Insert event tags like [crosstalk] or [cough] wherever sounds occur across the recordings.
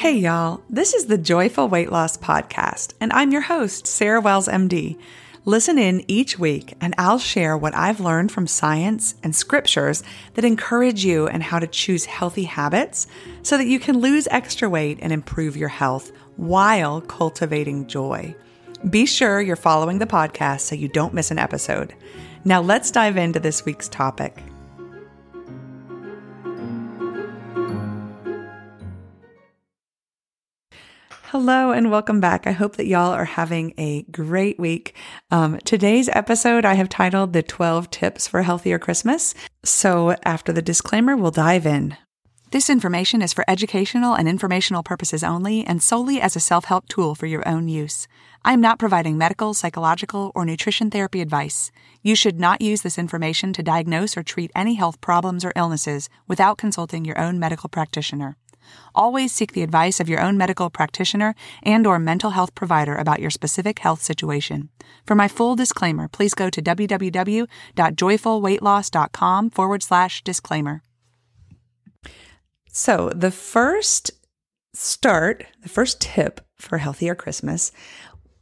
Hey, y'all. This is the Joyful Weight Loss Podcast, and I'm your host, Sarah Wells, MD. Listen in each week, and I'll share what I've learned from science and scriptures that encourage you and how to choose healthy habits so that you can lose extra weight and improve your health while cultivating joy. Be sure you're following the podcast so you don't miss an episode. Now, let's dive into this week's topic. Hello and welcome back. I hope that y'all are having a great week. Um, today's episode I have titled The 12 Tips for Healthier Christmas. So, after the disclaimer, we'll dive in. This information is for educational and informational purposes only and solely as a self help tool for your own use. I am not providing medical, psychological, or nutrition therapy advice. You should not use this information to diagnose or treat any health problems or illnesses without consulting your own medical practitioner. Always seek the advice of your own medical practitioner and or mental health provider about your specific health situation. For my full disclaimer, please go to www.joyfulweightloss.com forward slash disclaimer. So the first start, the first tip for healthier Christmas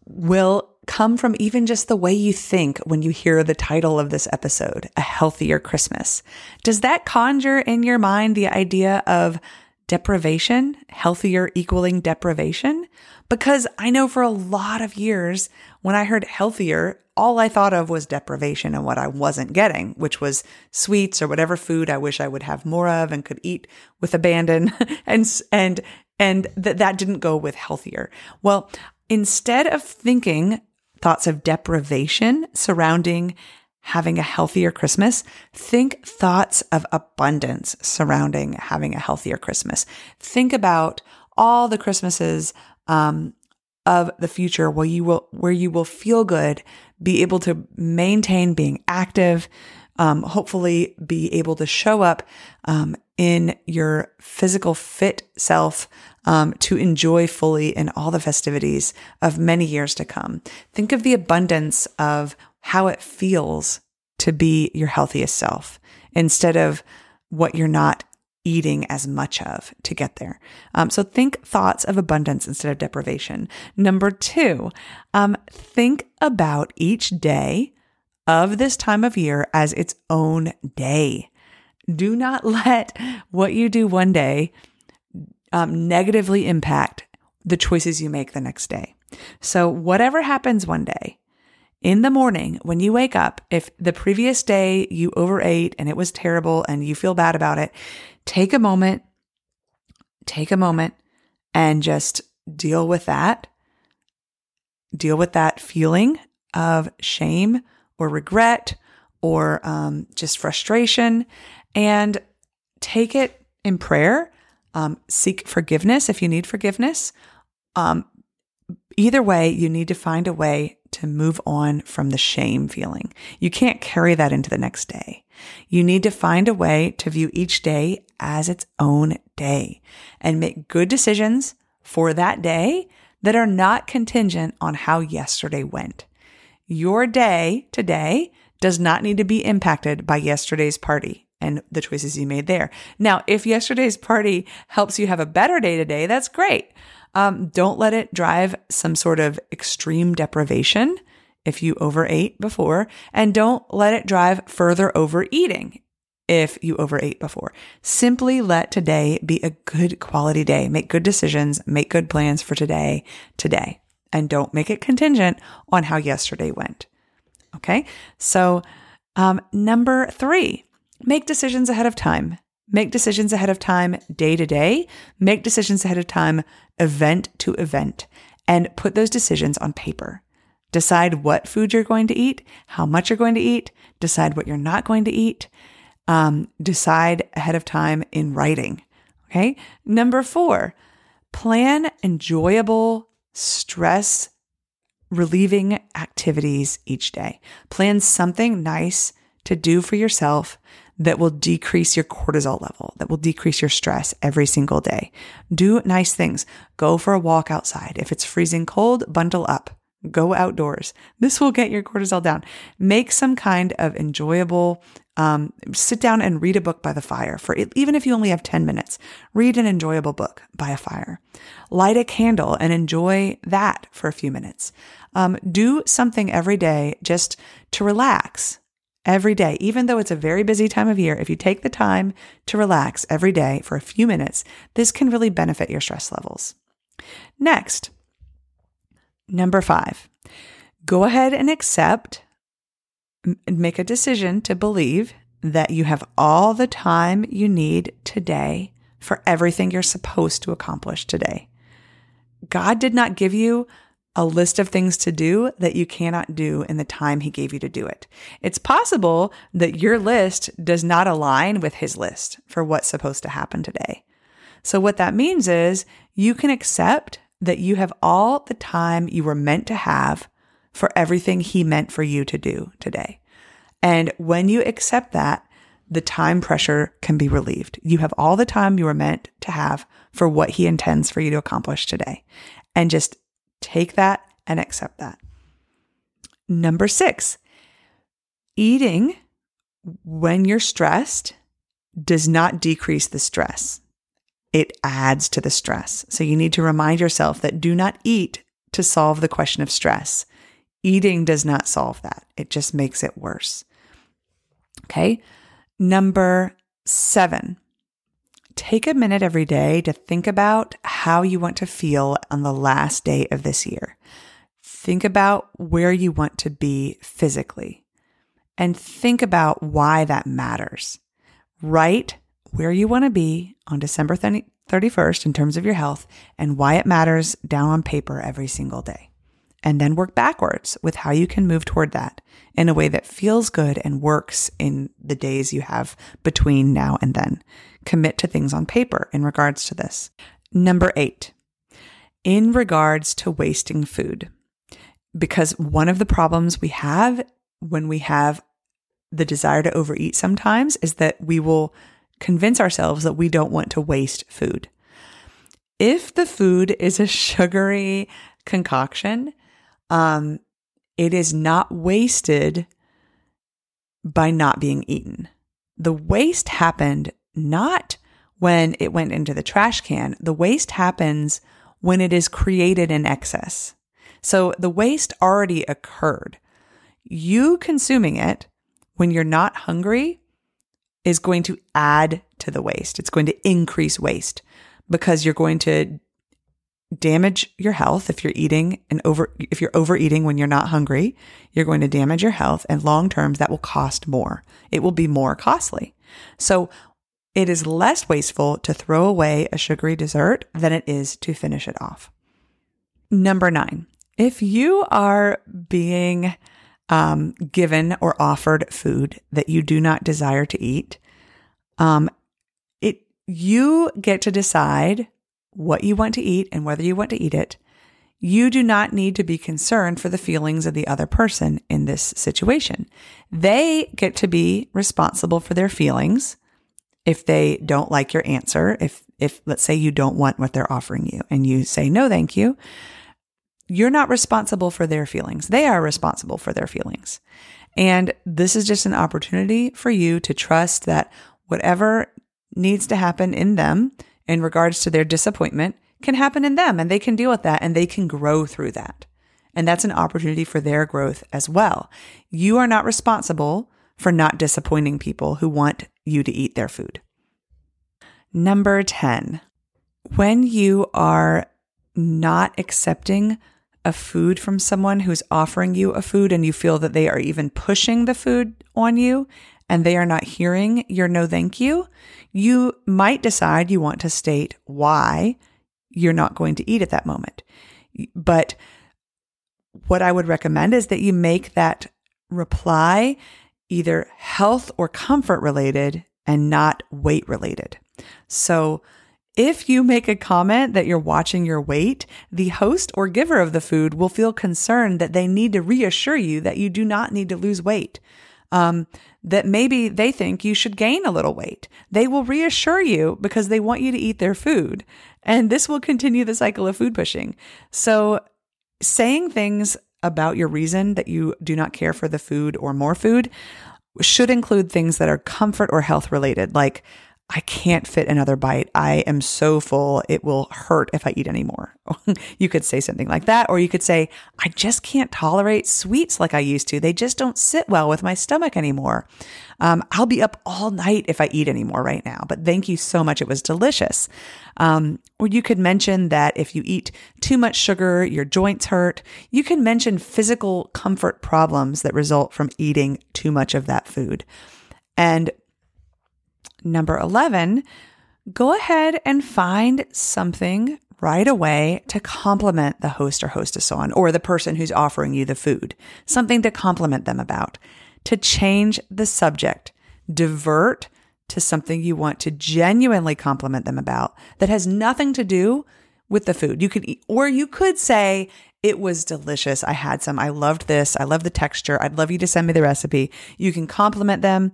will come from even just the way you think when you hear the title of this episode, A Healthier Christmas. Does that conjure in your mind the idea of deprivation, healthier equaling deprivation? Because I know for a lot of years, when I heard healthier, all I thought of was deprivation and what I wasn't getting, which was sweets or whatever food I wish I would have more of and could eat with abandon. [laughs] and, and, and that that didn't go with healthier. Well, instead of thinking thoughts of deprivation surrounding having a healthier Christmas, think thoughts of abundance surrounding having a healthier Christmas. Think about all the Christmases um, of the future where you will where you will feel good, be able to maintain being active, um, hopefully be able to show up um, in your physical fit self um, to enjoy fully in all the festivities of many years to come. Think of the abundance of how it feels to be your healthiest self instead of what you're not eating as much of to get there. Um, so think thoughts of abundance instead of deprivation. Number two, um, think about each day of this time of year as its own day. Do not [laughs] let what you do one day um, negatively impact the choices you make the next day. So, whatever happens one day, in the morning when you wake up, if the previous day you overate and it was terrible and you feel bad about it, take a moment, take a moment and just deal with that. Deal with that feeling of shame or regret or um, just frustration and take it in prayer. Um, seek forgiveness if you need forgiveness. Um, either way, you need to find a way to move on from the shame feeling. You can't carry that into the next day. You need to find a way to view each day as its own day and make good decisions for that day that are not contingent on how yesterday went. Your day today does not need to be impacted by yesterday's party and the choices you made there. Now, if yesterday's party helps you have a better day today, that's great. Um, don't let it drive some sort of extreme deprivation if you overate before, and don't let it drive further overeating if you overate before. Simply let today be a good quality day. Make good decisions, make good plans for today, today, and don't make it contingent on how yesterday went. Okay. So, um, number three, make decisions ahead of time. Make decisions ahead of time, day to day. Make decisions ahead of time, event to event, and put those decisions on paper. Decide what food you're going to eat, how much you're going to eat, decide what you're not going to eat. Um, decide ahead of time in writing. Okay. Number four, plan enjoyable, stress relieving activities each day. Plan something nice to do for yourself that will decrease your cortisol level, that will decrease your stress every single day. Do nice things. Go for a walk outside. If it's freezing cold, bundle up. Go outdoors. This will get your cortisol down. Make some kind of enjoyable, um, sit down and read a book by the fire for even if you only have 10 minutes, read an enjoyable book by a fire. Light a candle and enjoy that for a few minutes. Um, do something every day just to relax every day, even though it's a very busy time of year. If you take the time to relax every day for a few minutes, this can really benefit your stress levels. Next, Number five, go ahead and accept and make a decision to believe that you have all the time you need today for everything you're supposed to accomplish today. God did not give you a list of things to do that you cannot do in the time he gave you to do it. It's possible that your list does not align with his list for what's supposed to happen today. So what that means is you can accept that you have all the time you were meant to have for everything He meant for you to do today. And when you accept that, the time pressure can be relieved. You have all the time you were meant to have for what He intends for you to accomplish today. And just take that and accept that. Number six, eating when you're stressed does not decrease the stress it adds to the stress. So you need to remind yourself that do not eat to solve the question of stress. Eating does not solve that, it just makes it worse. Okay. Number seven, take a minute every day to think about how you want to feel on the last day of this year. Think about where you want to be physically and think about why that matters. Write where you want to be on December 31st in terms of your health and why it matters down on paper every single day. And then work backwards with how you can move toward that in a way that feels good and works in the days you have between now and then. Commit to things on paper in regards to this. Number eight, in regards to wasting food. Because one of the problems we have when we have the desire to overeat sometimes is that we will convince ourselves that we don't want to waste food. If the food is a [laughs] sugary concoction, um, it is not wasted by not being eaten. The waste happened not when it went into the trash can. The waste happens when it is created in excess. So the waste already occurred. You consuming it when you're not hungry is going to add to the waste. It's going to increase waste because you're going to damage your health if you're eating and over if you're overeating when you're not hungry, you're going to damage your health and long term that will cost more. It will be more costly. So it is less wasteful to throw away a sugary dessert than it is to finish it off. Number 9. If you are being um, given or offered food that you do not desire to eat, um, it you get to decide what you want to eat and whether you want to eat it. You do not need to be concerned for the feelings of the other person in this situation. They get to be responsible for their feelings if they don't like your answer. If, if let's say you don't want what they're offering you and you say, no, thank you you're not responsible for their feelings. They are responsible for their feelings. And this is just an opportunity for you to trust that whatever needs to happen in them in regards to their disappointment can happen in them and they can deal with that and they can grow through that. And that's an opportunity for their growth as well. You are not responsible for not disappointing people who want you to eat their food. Number 10, when you are not accepting a food from someone who's offering you a food and you feel that they are even pushing the food on you and they are not hearing your no thank you, you might decide you want to state why you're not going to eat at that moment. But what I would recommend is that you make that reply either health or comfort related and not weight related. So if you make a comment that you're watching your weight, the host or giver of the food will feel concerned that they need to reassure you that you do not need to lose weight. Um, that maybe they think you should gain a little weight. They will reassure you because they want you to eat their food. And this will continue the cycle of food pushing. So saying things about your reason that you do not care for the food or more food should include things that are comfort or health related, like I can't fit another bite. I am so full. It will hurt if I eat anymore. [laughs] you could say something like that. Or you could say, I just can't tolerate sweets like I used to. They just don't sit well with my stomach anymore. Um, I'll be up all night if I eat anymore right now, but thank you so much. It was delicious. Um, or you could mention that if you eat too much sugar, your joints hurt. You can mention physical comfort problems that result from eating too much of that food. And Number 11, go ahead and find something right away to compliment the host or hostess on, or the person who's offering you the food, something to compliment them about, to change the subject, divert to something you want to genuinely compliment them about that has nothing to do with the food. You could eat, or you could say, it was delicious. I had some. I loved this. I love the texture. I'd love you to send me the recipe. You can compliment them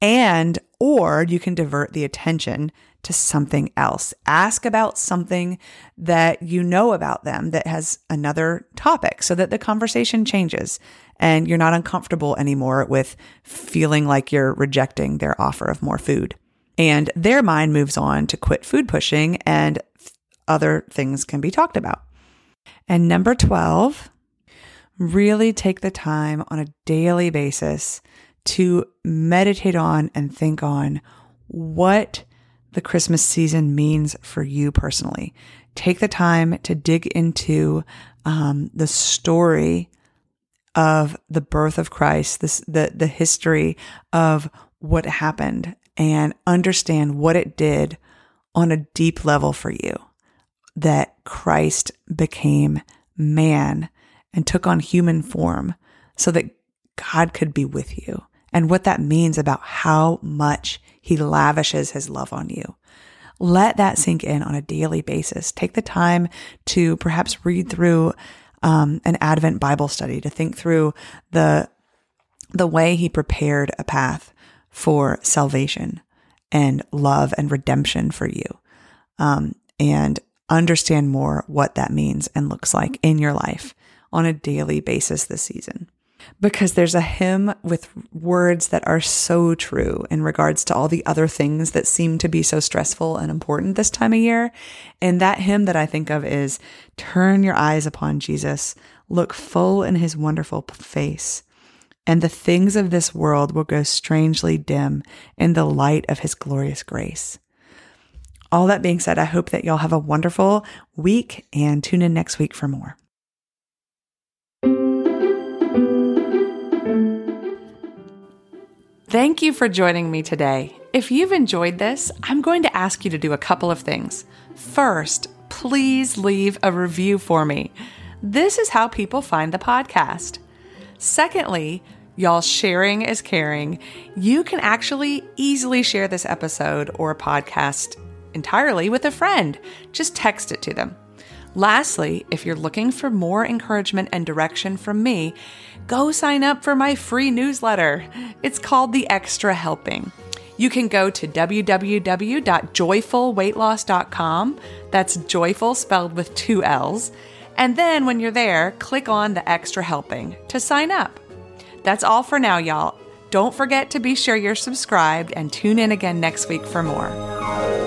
and, or you can divert the attention to something else. Ask about something that you know about them that has another topic so that the conversation changes and you're not uncomfortable anymore with feeling like you're rejecting their offer of more food. And their mind moves on to quit food pushing and other things can be talked about. And number 12, really take the time on a daily basis to meditate on and think on what the Christmas season means for you personally. Take the time to dig into um, the story of the birth of Christ, this, the, the history of what happened, and understand what it did on a deep level for you. That Christ became man and took on human form so that God could be with you and what that means about how much he lavishes his love on you. Let that sink in on a daily basis. Take the time to perhaps read through um, an Advent Bible study to think through the the way he prepared a path for salvation and love and redemption for you, um, and understand more what that means and looks like in your life on a daily basis this season because there's a hymn with words that are so true in regards to all the other things that seem to be so stressful and important this time of year. And that hymn that I think of is Turn your eyes upon Jesus, look full in his wonderful face, and the things of this world will go strangely dim in the light of his glorious grace. All that being said, I hope that y'all have a wonderful week and tune in next week for more. Thank you for joining me today. If you've enjoyed this, I'm going to ask you to do a couple of things. First, please leave a review for me. This is how people find the podcast. Secondly, y'all sharing is caring. You can actually easily share this episode or podcast entirely with a friend. Just text it to them. Lastly, if you're looking for more encouragement and direction from me, go sign up for my free newsletter. It's called The Extra Helping. You can go to www.joyfulweightloss.com. That's joyful spelled with two L's. And then when you're there, click on the extra helping to sign up. That's all for now, y'all. Don't forget to be sure you're subscribed and tune in again next week for more.